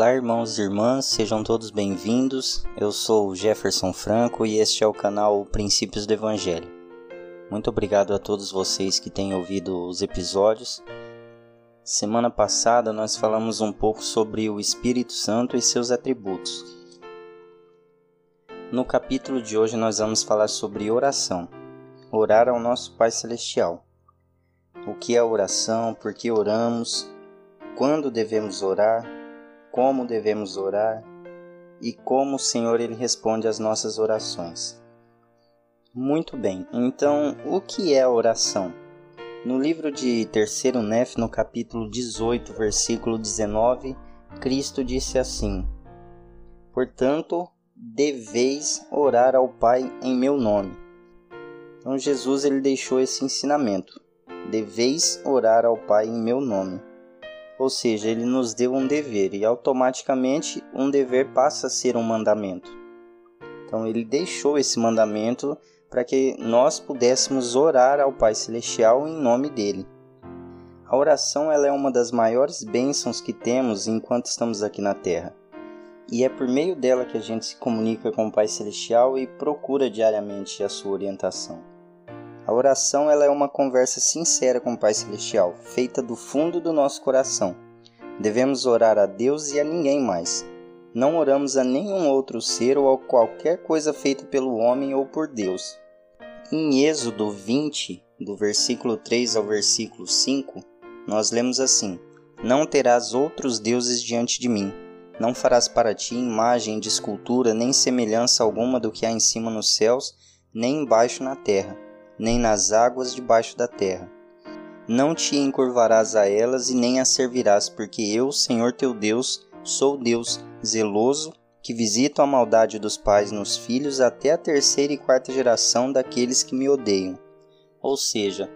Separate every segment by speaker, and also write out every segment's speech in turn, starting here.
Speaker 1: Olá, irmãos e irmãs, sejam todos bem-vindos. Eu sou Jefferson Franco e este é o canal Princípios do Evangelho. Muito obrigado a todos vocês que têm ouvido os episódios. Semana passada nós falamos um pouco sobre o Espírito Santo e seus atributos. No capítulo de hoje nós vamos falar sobre oração. Orar ao nosso Pai Celestial. O que é oração? Por que oramos? Quando devemos orar? Como devemos orar e como o Senhor ele responde às nossas orações. Muito bem, então o que é a oração? No livro de 3 Nef, no capítulo 18, versículo 19, Cristo disse assim: Portanto, deveis orar ao Pai em meu nome. Então Jesus ele deixou esse ensinamento: Deveis orar ao Pai em meu nome. Ou seja, ele nos deu um dever e automaticamente um dever passa a ser um mandamento. Então ele deixou esse mandamento para que nós pudéssemos orar ao Pai Celestial em nome dele. A oração ela é uma das maiores bênçãos que temos enquanto estamos aqui na Terra. E é por meio dela que a gente se comunica com o Pai Celestial e procura diariamente a sua orientação. A oração ela é uma conversa sincera com o Pai Celestial, feita do fundo do nosso coração. Devemos orar a Deus e a ninguém mais. Não oramos a nenhum outro ser ou a qualquer coisa feita pelo homem ou por Deus. Em Êxodo 20, do versículo 3 ao versículo 5, nós lemos assim: Não terás outros deuses diante de mim. Não farás para ti imagem de escultura, nem semelhança alguma do que há em cima nos céus, nem embaixo na terra nem nas águas debaixo da terra. Não te encurvarás a elas e nem as servirás, porque eu, Senhor teu Deus, sou Deus zeloso, que visito a maldade dos pais nos filhos até a terceira e quarta geração daqueles que me odeiam. Ou seja,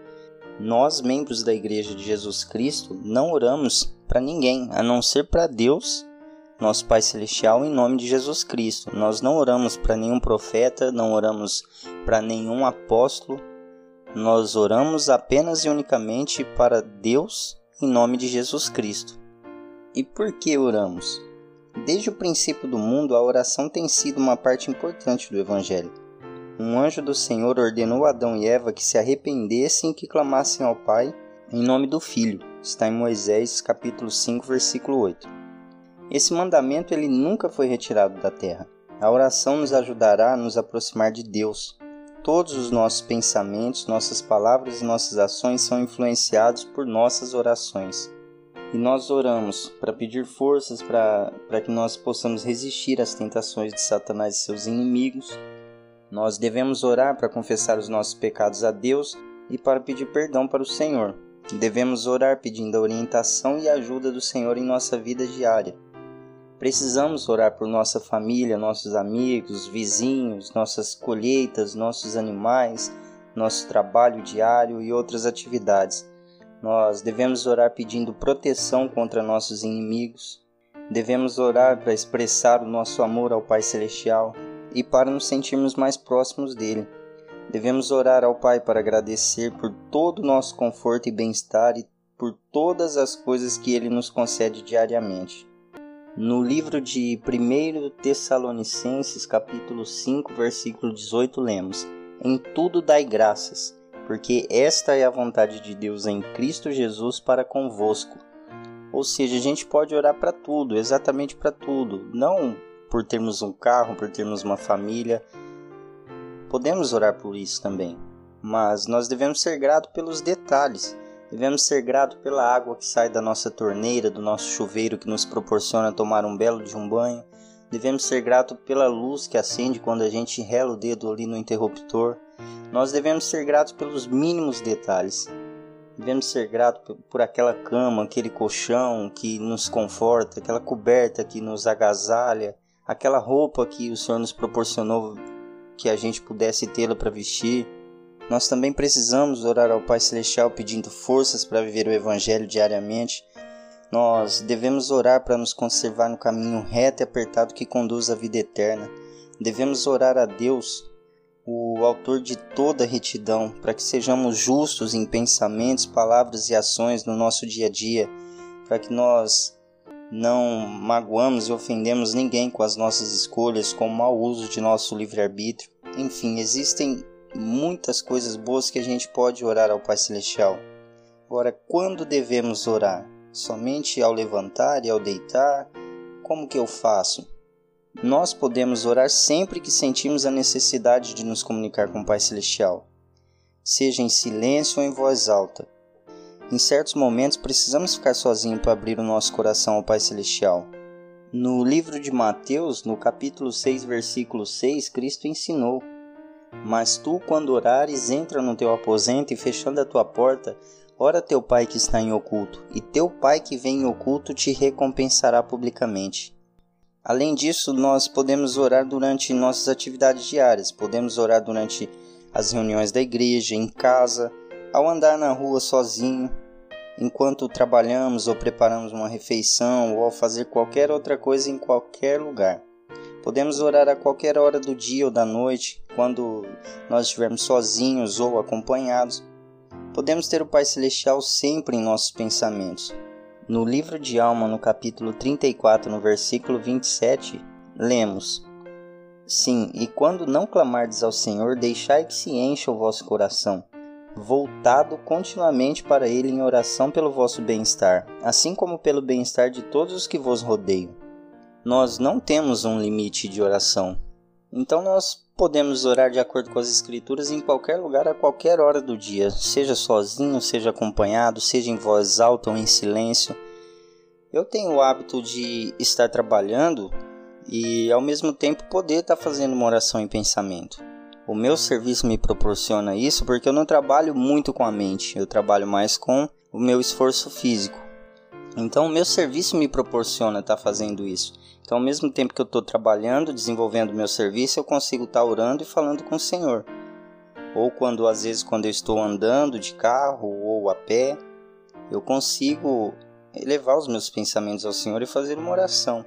Speaker 1: nós, membros da Igreja de Jesus Cristo, não oramos para ninguém, a não ser para Deus, nosso Pai Celestial, em nome de Jesus Cristo. Nós não oramos para nenhum profeta, não oramos para nenhum apóstolo, nós oramos apenas e unicamente para Deus em nome de Jesus Cristo. E por que oramos? Desde o princípio do mundo, a oração tem sido uma parte importante do Evangelho. Um anjo do Senhor ordenou Adão e Eva que se arrependessem e que clamassem ao Pai em nome do Filho. Está em Moisés capítulo 5, versículo 8. Esse mandamento ele nunca foi retirado da terra. A oração nos ajudará a nos aproximar de Deus, Todos os nossos pensamentos, nossas palavras e nossas ações são influenciados por nossas orações. E nós oramos para pedir forças para que nós possamos resistir às tentações de Satanás e seus inimigos. Nós devemos orar para confessar os nossos pecados a Deus e para pedir perdão para o Senhor. Devemos orar pedindo a orientação e ajuda do Senhor em nossa vida diária. Precisamos orar por nossa família, nossos amigos, vizinhos, nossas colheitas, nossos animais, nosso trabalho diário e outras atividades. Nós devemos orar pedindo proteção contra nossos inimigos. Devemos orar para expressar o nosso amor ao Pai Celestial e para nos sentirmos mais próximos dele. Devemos orar ao Pai para agradecer por todo o nosso conforto e bem-estar e por todas as coisas que ele nos concede diariamente. No livro de 1 Tessalonicenses, capítulo 5, versículo 18, lemos: Em tudo dai graças, porque esta é a vontade de Deus em Cristo Jesus para convosco. Ou seja, a gente pode orar para tudo, exatamente para tudo, não por termos um carro, por termos uma família. Podemos orar por isso também, mas nós devemos ser gratos pelos detalhes Devemos ser gratos pela água que sai da nossa torneira, do nosso chuveiro que nos proporciona tomar um belo de um banho. Devemos ser gratos pela luz que acende quando a gente rela o dedo ali no interruptor. Nós devemos ser gratos pelos mínimos detalhes. Devemos ser gratos por aquela cama, aquele colchão que nos conforta, aquela coberta que nos agasalha, aquela roupa que o Senhor nos proporcionou que a gente pudesse tê-la para vestir. Nós também precisamos orar ao Pai Celestial pedindo forças para viver o Evangelho diariamente. Nós devemos orar para nos conservar no caminho reto e apertado que conduz à vida eterna. Devemos orar a Deus, o Autor de toda retidão, para que sejamos justos em pensamentos, palavras e ações no nosso dia a dia, para que nós não magoamos e ofendemos ninguém com as nossas escolhas, com o mau uso de nosso livre-arbítrio. Enfim, existem muitas coisas boas que a gente pode orar ao Pai Celestial. Agora, quando devemos orar? Somente ao levantar e ao deitar? Como que eu faço? Nós podemos orar sempre que sentimos a necessidade de nos comunicar com o Pai Celestial, seja em silêncio ou em voz alta. Em certos momentos precisamos ficar sozinhos para abrir o nosso coração ao Pai Celestial. No livro de Mateus, no capítulo 6, versículo 6, Cristo ensinou: Mas tu, quando orares, entra no teu aposento e fechando a tua porta, ora teu Pai que está em oculto, e teu Pai que vem em oculto te recompensará publicamente. Além disso, nós podemos orar durante nossas atividades diárias, podemos orar durante as reuniões da igreja, em casa, ao andar na rua sozinho, enquanto trabalhamos ou preparamos uma refeição ou ao fazer qualquer outra coisa em qualquer lugar. Podemos orar a qualquer hora do dia ou da noite, quando nós estivermos sozinhos ou acompanhados. Podemos ter o Pai Celestial sempre em nossos pensamentos. No livro de Alma, no capítulo 34, no versículo 27, lemos: Sim, e quando não clamardes ao Senhor, deixai que se encha o vosso coração voltado continuamente para Ele em oração pelo vosso bem-estar, assim como pelo bem-estar de todos os que vos rodeiam. Nós não temos um limite de oração, então nós podemos orar de acordo com as Escrituras em qualquer lugar, a qualquer hora do dia, seja sozinho, seja acompanhado, seja em voz alta ou em silêncio. Eu tenho o hábito de estar trabalhando e ao mesmo tempo poder estar fazendo uma oração em pensamento. O meu serviço me proporciona isso porque eu não trabalho muito com a mente, eu trabalho mais com o meu esforço físico. Então, o meu serviço me proporciona estar fazendo isso. Então, ao mesmo tempo que eu estou trabalhando, desenvolvendo meu serviço, eu consigo estar tá orando e falando com o Senhor. Ou quando, às vezes, quando eu estou andando de carro ou a pé, eu consigo elevar os meus pensamentos ao Senhor e fazer uma oração.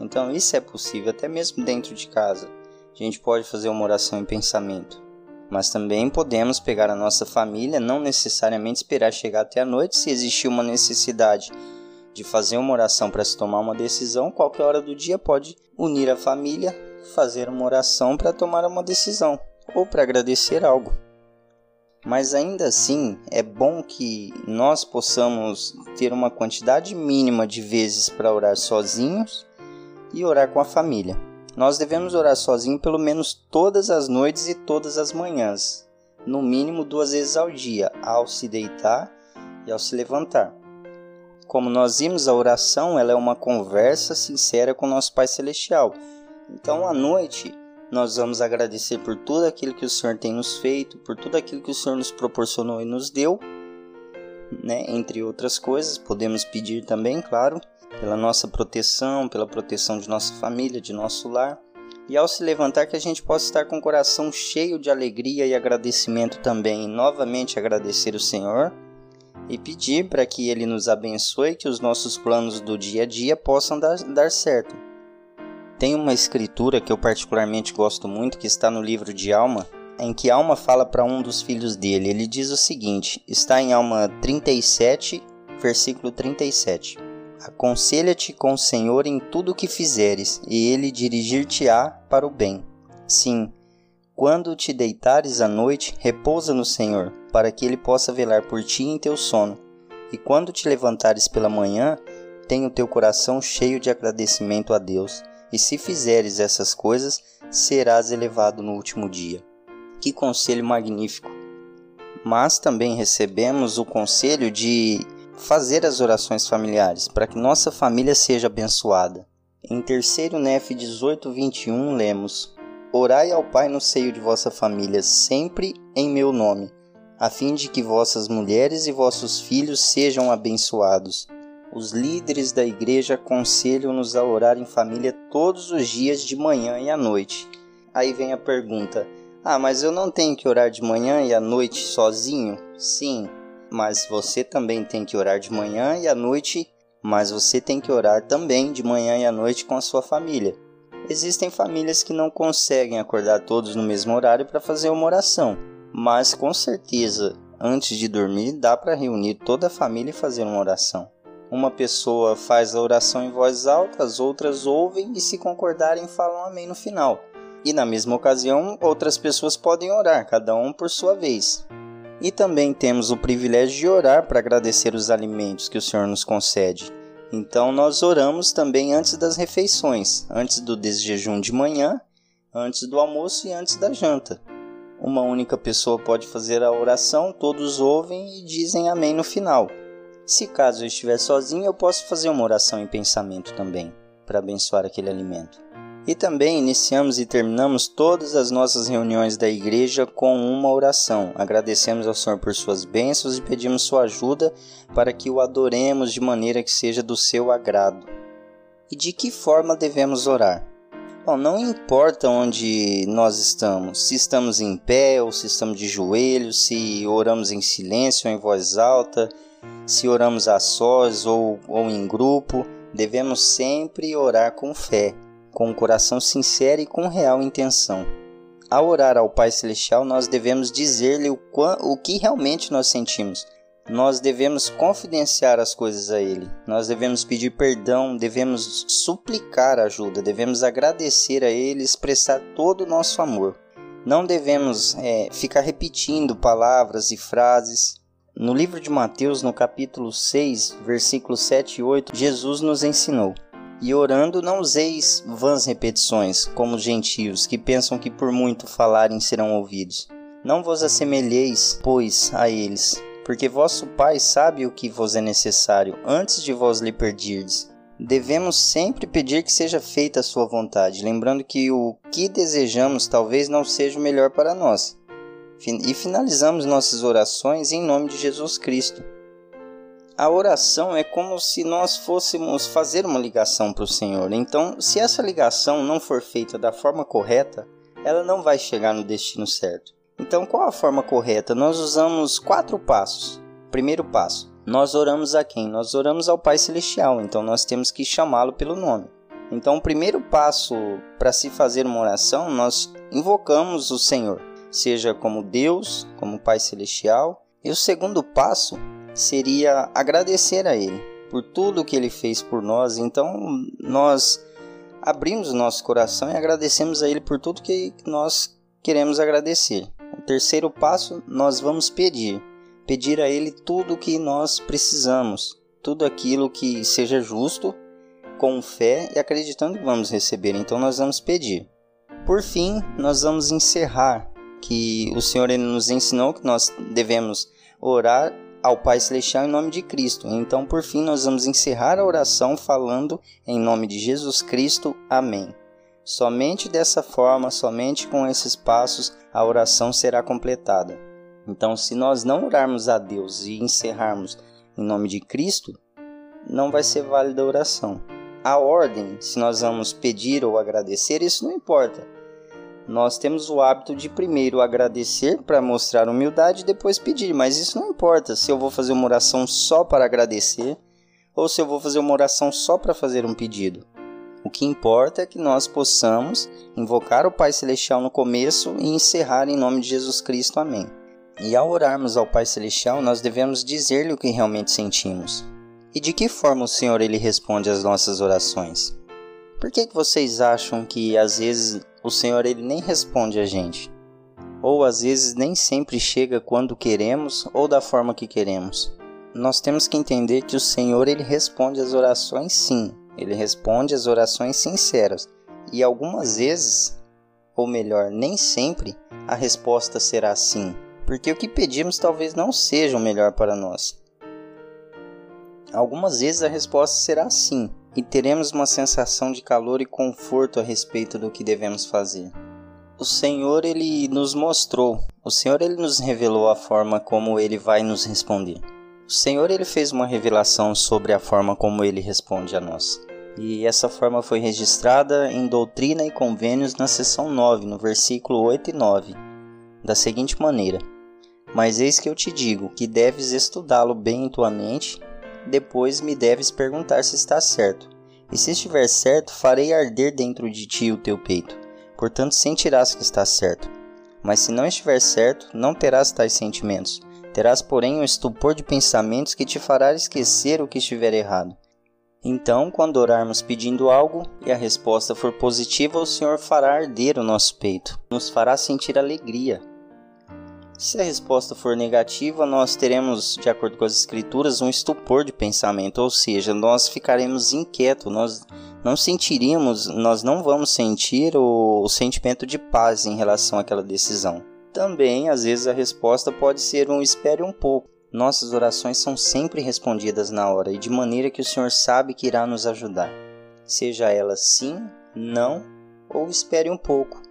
Speaker 1: Então, isso é possível até mesmo dentro de casa a gente pode fazer uma oração em pensamento. Mas também podemos pegar a nossa família, não necessariamente esperar chegar até a noite. Se existir uma necessidade de fazer uma oração para se tomar uma decisão, qualquer hora do dia pode unir a família, fazer uma oração para tomar uma decisão ou para agradecer algo. Mas ainda assim, é bom que nós possamos ter uma quantidade mínima de vezes para orar sozinhos e orar com a família. Nós devemos orar sozinho pelo menos todas as noites e todas as manhãs, no mínimo duas vezes ao dia, ao se deitar e ao se levantar. Como nós vimos, a oração ela é uma conversa sincera com nosso Pai Celestial. Então, à noite, nós vamos agradecer por tudo aquilo que o Senhor tem nos feito, por tudo aquilo que o Senhor nos proporcionou e nos deu, né? entre outras coisas. Podemos pedir também, claro, pela nossa proteção, pela proteção de nossa família, de nosso lar. E ao se levantar, que a gente possa estar com o coração cheio de alegria e agradecimento também, e novamente agradecer o Senhor e pedir para que Ele nos abençoe, que os nossos planos do dia a dia possam dar, dar certo. Tem uma escritura que eu particularmente gosto muito, que está no livro de Alma, em que Alma fala para um dos filhos dele. Ele diz o seguinte: está em Alma 37, versículo 37. Aconselha-te com o Senhor em tudo o que fizeres, e ele dirigir-te-á para o bem. Sim, quando te deitares à noite, repousa no Senhor, para que ele possa velar por ti em teu sono. E quando te levantares pela manhã, tenha o teu coração cheio de agradecimento a Deus. E se fizeres essas coisas, serás elevado no último dia. Que conselho magnífico! Mas também recebemos o conselho de fazer as orações familiares para que nossa família seja abençoada. Em 3 Nef 18:21 lemos: Orai ao Pai no seio de vossa família, sempre em meu nome, a fim de que vossas mulheres e vossos filhos sejam abençoados. Os líderes da igreja aconselham-nos a orar em família todos os dias de manhã e à noite. Aí vem a pergunta: Ah, mas eu não tenho que orar de manhã e à noite sozinho? Sim, mas você também tem que orar de manhã e à noite, mas você tem que orar também de manhã e à noite com a sua família. Existem famílias que não conseguem acordar todos no mesmo horário para fazer uma oração, mas com certeza, antes de dormir, dá para reunir toda a família e fazer uma oração. Uma pessoa faz a oração em voz alta, as outras ouvem e, se concordarem, falam amém no final. E na mesma ocasião, outras pessoas podem orar, cada um por sua vez. E também temos o privilégio de orar para agradecer os alimentos que o Senhor nos concede. Então nós oramos também antes das refeições, antes do desjejum de manhã, antes do almoço e antes da janta. Uma única pessoa pode fazer a oração, todos ouvem e dizem amém no final. Se caso eu estiver sozinho, eu posso fazer uma oração em pensamento também, para abençoar aquele alimento. E também iniciamos e terminamos todas as nossas reuniões da igreja com uma oração. Agradecemos ao Senhor por suas bênçãos e pedimos sua ajuda para que o adoremos de maneira que seja do seu agrado. E de que forma devemos orar? Bom, não importa onde nós estamos, se estamos em pé ou se estamos de joelhos, se oramos em silêncio ou em voz alta, se oramos a sós ou, ou em grupo, devemos sempre orar com fé, com um coração sincero e com real intenção. Ao orar ao Pai Celestial, nós devemos dizer-lhe o, o que realmente nós sentimos. Nós devemos confidenciar as coisas a Ele. Nós devemos pedir perdão, devemos suplicar ajuda, devemos agradecer a Ele, expressar todo o nosso amor. Não devemos é, ficar repetindo palavras e frases, no livro de Mateus, no capítulo 6, versículos 7 e 8, Jesus nos ensinou: E orando, não useis vãs repetições, como os gentios, que pensam que por muito falarem serão ouvidos. Não vos assemelheis, pois, a eles, porque vosso Pai sabe o que vos é necessário antes de vos lhe pedirdes. Devemos sempre pedir que seja feita a sua vontade, lembrando que o que desejamos talvez não seja o melhor para nós, e finalizamos nossas orações em nome de Jesus Cristo. A oração é como se nós fôssemos fazer uma ligação para o Senhor. Então, se essa ligação não for feita da forma correta, ela não vai chegar no destino certo. Então, qual a forma correta? Nós usamos quatro passos. Primeiro passo: nós oramos a quem? Nós oramos ao Pai Celestial, então nós temos que chamá-lo pelo nome. Então, o primeiro passo para se fazer uma oração, nós invocamos o Senhor seja como Deus, como Pai Celestial. E o segundo passo seria agradecer a Ele por tudo que Ele fez por nós. Então, nós abrimos nosso coração e agradecemos a Ele por tudo que nós queremos agradecer. O terceiro passo, nós vamos pedir. Pedir a Ele tudo o que nós precisamos, tudo aquilo que seja justo, com fé e acreditando que vamos receber. Então, nós vamos pedir. Por fim, nós vamos encerrar que o Senhor ele nos ensinou que nós devemos orar ao Pai Celestial em nome de Cristo. Então, por fim, nós vamos encerrar a oração falando em nome de Jesus Cristo. Amém. Somente dessa forma, somente com esses passos, a oração será completada. Então, se nós não orarmos a Deus e encerrarmos em nome de Cristo, não vai ser válida a oração. A ordem, se nós vamos pedir ou agradecer, isso não importa nós temos o hábito de primeiro agradecer para mostrar humildade e depois pedir, mas isso não importa se eu vou fazer uma oração só para agradecer ou se eu vou fazer uma oração só para fazer um pedido. O que importa é que nós possamos invocar o Pai Celestial no começo e encerrar em nome de Jesus Cristo. Amém. E ao orarmos ao Pai Celestial, nós devemos dizer-lhe o que realmente sentimos. E de que forma o Senhor ele responde às nossas orações? Por que, que vocês acham que às vezes o Senhor ele nem responde a gente? Ou às vezes nem sempre chega quando queremos ou da forma que queremos? Nós temos que entender que o Senhor ele responde às orações sim, ele responde às orações sinceras. E algumas vezes, ou melhor, nem sempre, a resposta será sim, porque o que pedimos talvez não seja o melhor para nós. Algumas vezes a resposta será sim, e teremos uma sensação de calor e conforto a respeito do que devemos fazer. O Senhor ele nos mostrou, o Senhor ele nos revelou a forma como ele vai nos responder. O Senhor ele fez uma revelação sobre a forma como ele responde a nós. E essa forma foi registrada em Doutrina e Convênios na seção 9, no versículo 8 e 9, da seguinte maneira: Mas eis que eu te digo que deves estudá-lo bem em tua mente depois me deves perguntar se está certo. E se estiver certo, farei arder dentro de ti o teu peito. Portanto, sentirás que está certo. Mas se não estiver certo, não terás tais sentimentos. Terás, porém, um estupor de pensamentos que te fará esquecer o que estiver errado. Então, quando orarmos pedindo algo e a resposta for positiva, o Senhor fará arder o nosso peito, nos fará sentir alegria. Se a resposta for negativa, nós teremos, de acordo com as Escrituras, um estupor de pensamento, ou seja, nós ficaremos inquietos, nós não sentiríamos, nós não vamos sentir o, o sentimento de paz em relação àquela decisão. Também, às vezes, a resposta pode ser um espere um pouco nossas orações são sempre respondidas na hora e de maneira que o Senhor sabe que irá nos ajudar. Seja ela sim, não ou espere um pouco.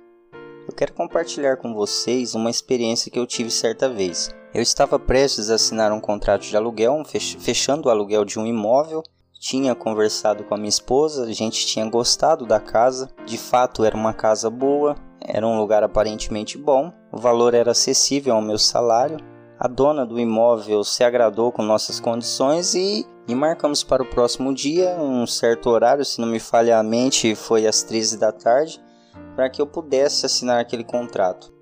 Speaker 1: Eu quero compartilhar com vocês uma experiência que eu tive certa vez. Eu estava prestes a assinar um contrato de aluguel, fechando o aluguel de um imóvel. Tinha conversado com a minha esposa, a gente tinha gostado da casa. De fato, era uma casa boa, era um lugar aparentemente bom, o valor era acessível ao meu salário a dona do imóvel se agradou com nossas condições e, e marcamos para o próximo dia, um certo horário, se não me falha a mente, foi às 13 da tarde, para que eu pudesse assinar aquele contrato.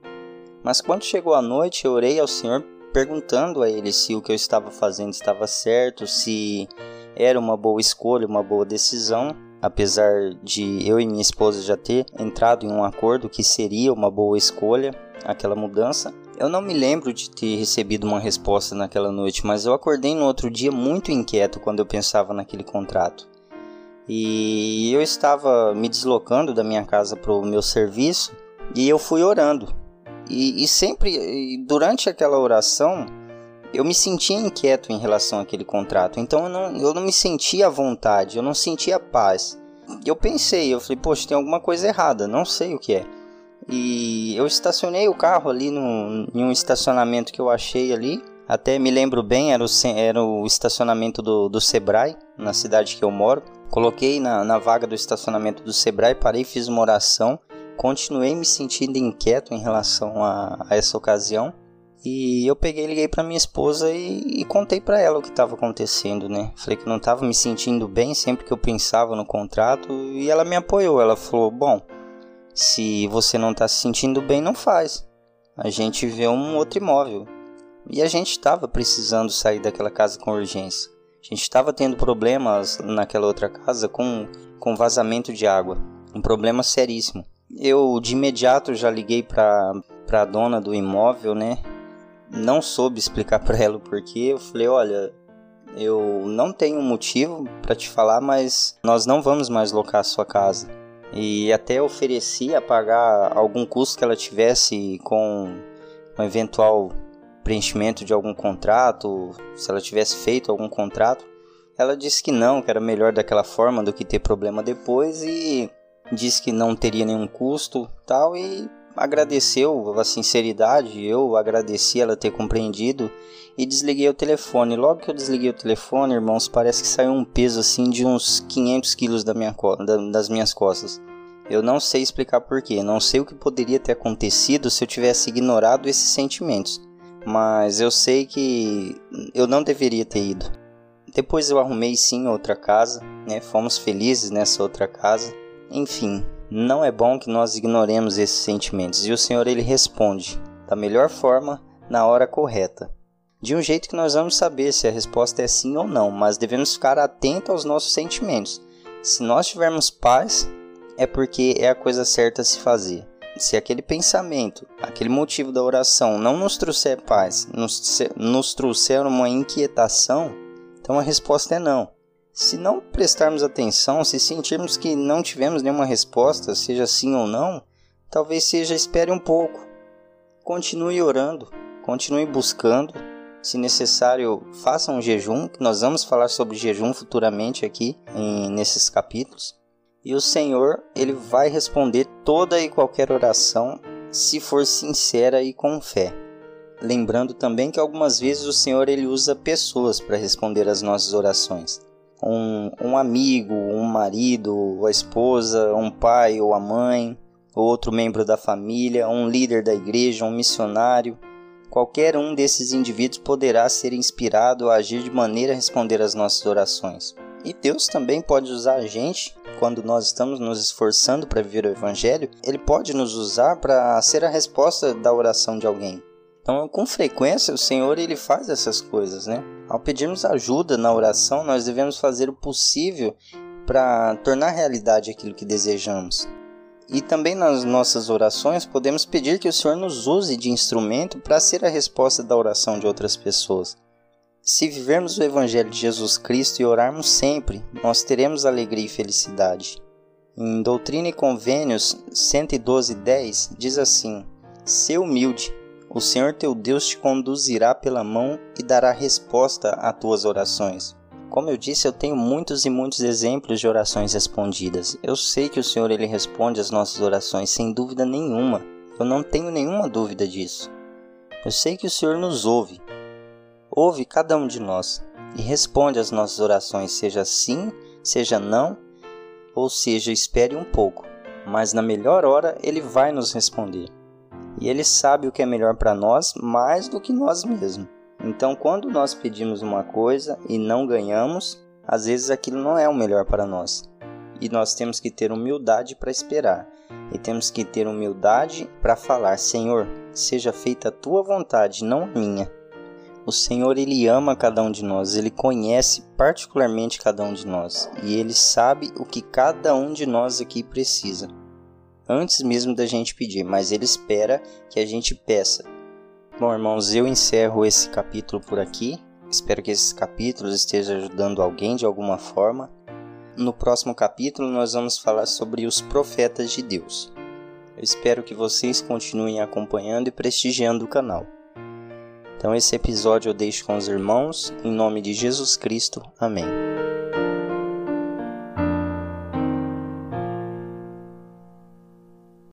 Speaker 1: Mas quando chegou a noite, eu orei ao Senhor perguntando a ele se o que eu estava fazendo estava certo, se era uma boa escolha, uma boa decisão, apesar de eu e minha esposa já ter entrado em um acordo que seria uma boa escolha aquela mudança. Eu não me lembro de ter recebido uma resposta naquela noite, mas eu acordei no outro dia muito inquieto quando eu pensava naquele contrato. E eu estava me deslocando da minha casa para o meu serviço e eu fui orando. E, e sempre, durante aquela oração, eu me sentia inquieto em relação àquele contrato. Então eu não, eu não me sentia à vontade, eu não sentia paz. Eu pensei, eu falei, poxa, tem alguma coisa errada, não sei o que é. E eu estacionei o carro ali no, em um estacionamento que eu achei ali. Até me lembro bem, era o, era o estacionamento do, do Sebrae, na cidade que eu moro. Coloquei na, na vaga do estacionamento do Sebrae, parei, fiz uma oração. Continuei me sentindo inquieto em relação a, a essa ocasião. E eu peguei, liguei para minha esposa e, e contei para ela o que estava acontecendo, né? Falei que não estava me sentindo bem sempre que eu pensava no contrato e ela me apoiou. Ela falou: "Bom, se você não está se sentindo bem, não faz. A gente vê um outro imóvel. E a gente estava precisando sair daquela casa com urgência. A gente estava tendo problemas naquela outra casa com, com vazamento de água. Um problema seríssimo. Eu de imediato já liguei para a dona do imóvel, né? Não soube explicar para ela o porquê. Eu falei: olha, eu não tenho motivo para te falar, mas nós não vamos mais locar a sua casa e até oferecia pagar algum custo que ela tivesse com um eventual preenchimento de algum contrato, se ela tivesse feito algum contrato. Ela disse que não, que era melhor daquela forma do que ter problema depois e disse que não teria nenhum custo, tal e agradeceu a sinceridade, eu agradeci ela ter compreendido e desliguei o telefone. Logo que eu desliguei o telefone, irmãos, parece que saiu um peso assim de uns 500 quilos da minha, das minhas costas. Eu não sei explicar porquê, não sei o que poderia ter acontecido se eu tivesse ignorado esses sentimentos, mas eu sei que eu não deveria ter ido. Depois eu arrumei sim outra casa, né? Fomos felizes nessa outra casa. Enfim, não é bom que nós ignoremos esses sentimentos e o Senhor ele responde da melhor forma na hora correta. De um jeito que nós vamos saber se a resposta é sim ou não, mas devemos ficar atentos aos nossos sentimentos. Se nós tivermos paz, é porque é a coisa certa a se fazer. Se aquele pensamento, aquele motivo da oração não nos trouxer paz, nos, nos trouxer uma inquietação, então a resposta é não. Se não prestarmos atenção, se sentirmos que não tivemos nenhuma resposta, seja sim ou não, talvez seja espere um pouco. Continue orando, continue buscando. Se necessário, faça um jejum, que nós vamos falar sobre jejum futuramente aqui em, nesses capítulos. E o Senhor, ele vai responder toda e qualquer oração se for sincera e com fé. Lembrando também que algumas vezes o Senhor ele usa pessoas para responder às nossas orações. Um, um amigo, um marido, a esposa, um pai ou a mãe, outro membro da família, um líder da igreja, um missionário. Qualquer um desses indivíduos poderá ser inspirado a agir de maneira a responder às nossas orações. E Deus também pode usar a gente quando nós estamos nos esforçando para viver o Evangelho, Ele pode nos usar para ser a resposta da oração de alguém. Então, com frequência, o Senhor ele faz essas coisas, né? Ao pedirmos ajuda na oração, nós devemos fazer o possível para tornar realidade aquilo que desejamos. E também nas nossas orações podemos pedir que o Senhor nos use de instrumento para ser a resposta da oração de outras pessoas. Se vivermos o Evangelho de Jesus Cristo e orarmos sempre, nós teremos alegria e felicidade. Em Doutrina e Convênios 112:10 diz assim: "Se humilde, o Senhor teu Deus te conduzirá pela mão e dará resposta a tuas orações." Como eu disse, eu tenho muitos e muitos exemplos de orações respondidas. Eu sei que o Senhor ele responde às nossas orações sem dúvida nenhuma. Eu não tenho nenhuma dúvida disso. Eu sei que o Senhor nos ouve. Ouve cada um de nós e responde às nossas orações, seja sim, seja não, ou seja, espere um pouco, mas na melhor hora ele vai nos responder. E ele sabe o que é melhor para nós mais do que nós mesmos. Então, quando nós pedimos uma coisa e não ganhamos, às vezes aquilo não é o melhor para nós. E nós temos que ter humildade para esperar. E temos que ter humildade para falar: Senhor, seja feita a tua vontade, não a minha. O Senhor, Ele ama cada um de nós, Ele conhece particularmente cada um de nós e Ele sabe o que cada um de nós aqui precisa. Antes mesmo da gente pedir, mas Ele espera que a gente peça Bom, irmãos, eu encerro esse capítulo por aqui. Espero que esses capítulos estejam ajudando alguém de alguma forma. No próximo capítulo, nós vamos falar sobre os profetas de Deus. Eu espero que vocês continuem acompanhando e prestigiando o canal. Então, esse episódio eu deixo com os irmãos. Em nome de Jesus Cristo. Amém.